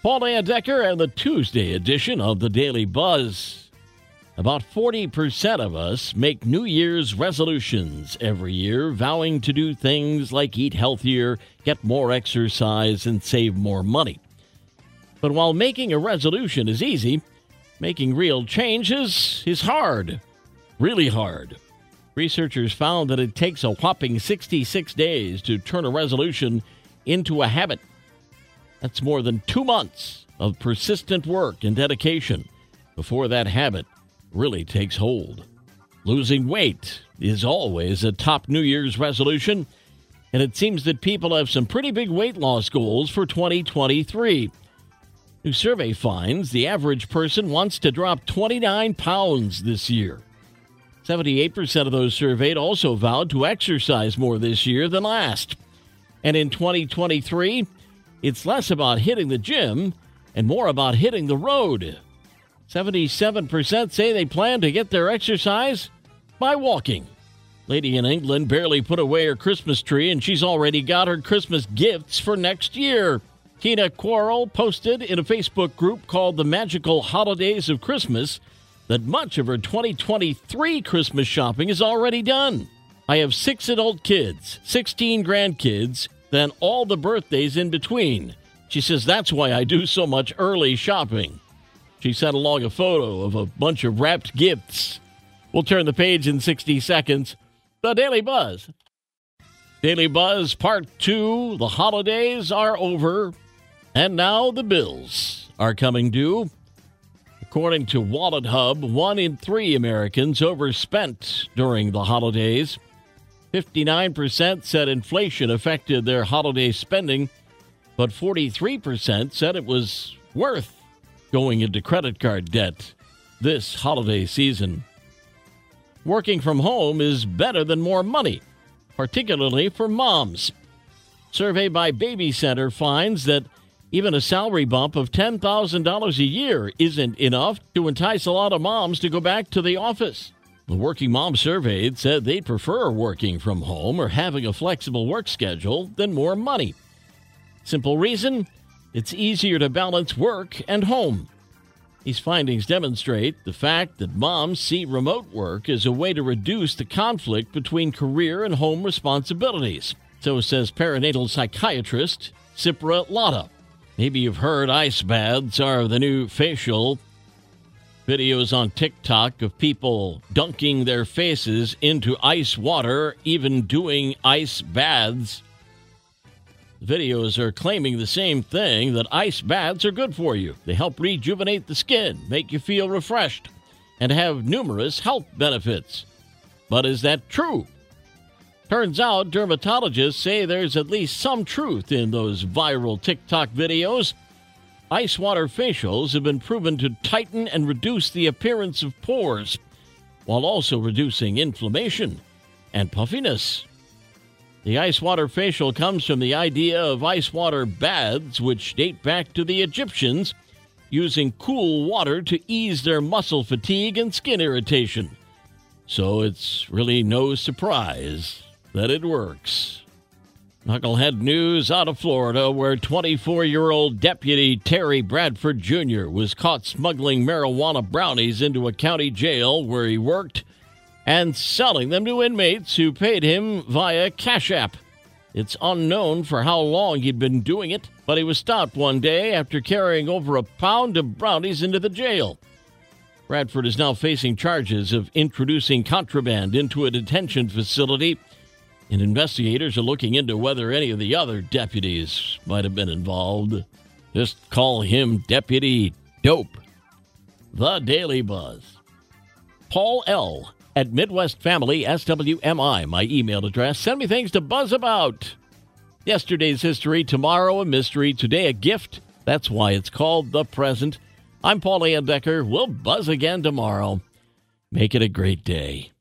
Paul Decker and the Tuesday edition of the Daily Buzz. About 40% of us make New Year's resolutions every year, vowing to do things like eat healthier, get more exercise, and save more money. But while making a resolution is easy, making real changes is hard. Really hard. Researchers found that it takes a whopping 66 days to turn a resolution into a habit. That's more than two months of persistent work and dedication before that habit really takes hold. Losing weight is always a top New Year's resolution, and it seems that people have some pretty big weight loss goals for 2023. New survey finds the average person wants to drop 29 pounds this year. 78% of those surveyed also vowed to exercise more this year than last. And in 2023, it's less about hitting the gym and more about hitting the road. 77% say they plan to get their exercise by walking. Lady in England barely put away her Christmas tree and she's already got her Christmas gifts for next year. Tina Quarrell posted in a Facebook group called The Magical Holidays of Christmas that much of her 2023 Christmas shopping is already done. I have six adult kids, 16 grandkids, then all the birthdays in between. She says that's why I do so much early shopping. She sent along a photo of a bunch of wrapped gifts. We'll turn the page in 60 seconds. The Daily Buzz. Daily Buzz Part 2 The holidays are over, and now the bills are coming due. According to WalletHub, one in three Americans overspent during the holidays. 59% said inflation affected their holiday spending, but 43% said it was worth going into credit card debt this holiday season. Working from home is better than more money, particularly for moms. Survey by BabyCenter finds that even a salary bump of $10,000 a year isn't enough to entice a lot of moms to go back to the office. The working mom surveyed said they prefer working from home or having a flexible work schedule than more money. Simple reason it's easier to balance work and home. These findings demonstrate the fact that moms see remote work as a way to reduce the conflict between career and home responsibilities. So says perinatal psychiatrist Sipra Latta. Maybe you've heard ice baths are the new facial. Videos on TikTok of people dunking their faces into ice water, even doing ice baths. Videos are claiming the same thing that ice baths are good for you. They help rejuvenate the skin, make you feel refreshed, and have numerous health benefits. But is that true? Turns out dermatologists say there's at least some truth in those viral TikTok videos. Ice water facials have been proven to tighten and reduce the appearance of pores, while also reducing inflammation and puffiness. The ice water facial comes from the idea of ice water baths, which date back to the Egyptians, using cool water to ease their muscle fatigue and skin irritation. So it's really no surprise that it works. Knucklehead news out of Florida, where 24 year old Deputy Terry Bradford Jr. was caught smuggling marijuana brownies into a county jail where he worked and selling them to inmates who paid him via Cash App. It's unknown for how long he'd been doing it, but he was stopped one day after carrying over a pound of brownies into the jail. Bradford is now facing charges of introducing contraband into a detention facility and investigators are looking into whether any of the other deputies might have been involved. Just call him Deputy Dope. The Daily Buzz. Paul L. at Midwest Family SWMI, my email address. Send me things to buzz about. Yesterday's history, tomorrow a mystery, today a gift. That's why it's called The Present. I'm Paul Layendecker. We'll buzz again tomorrow. Make it a great day.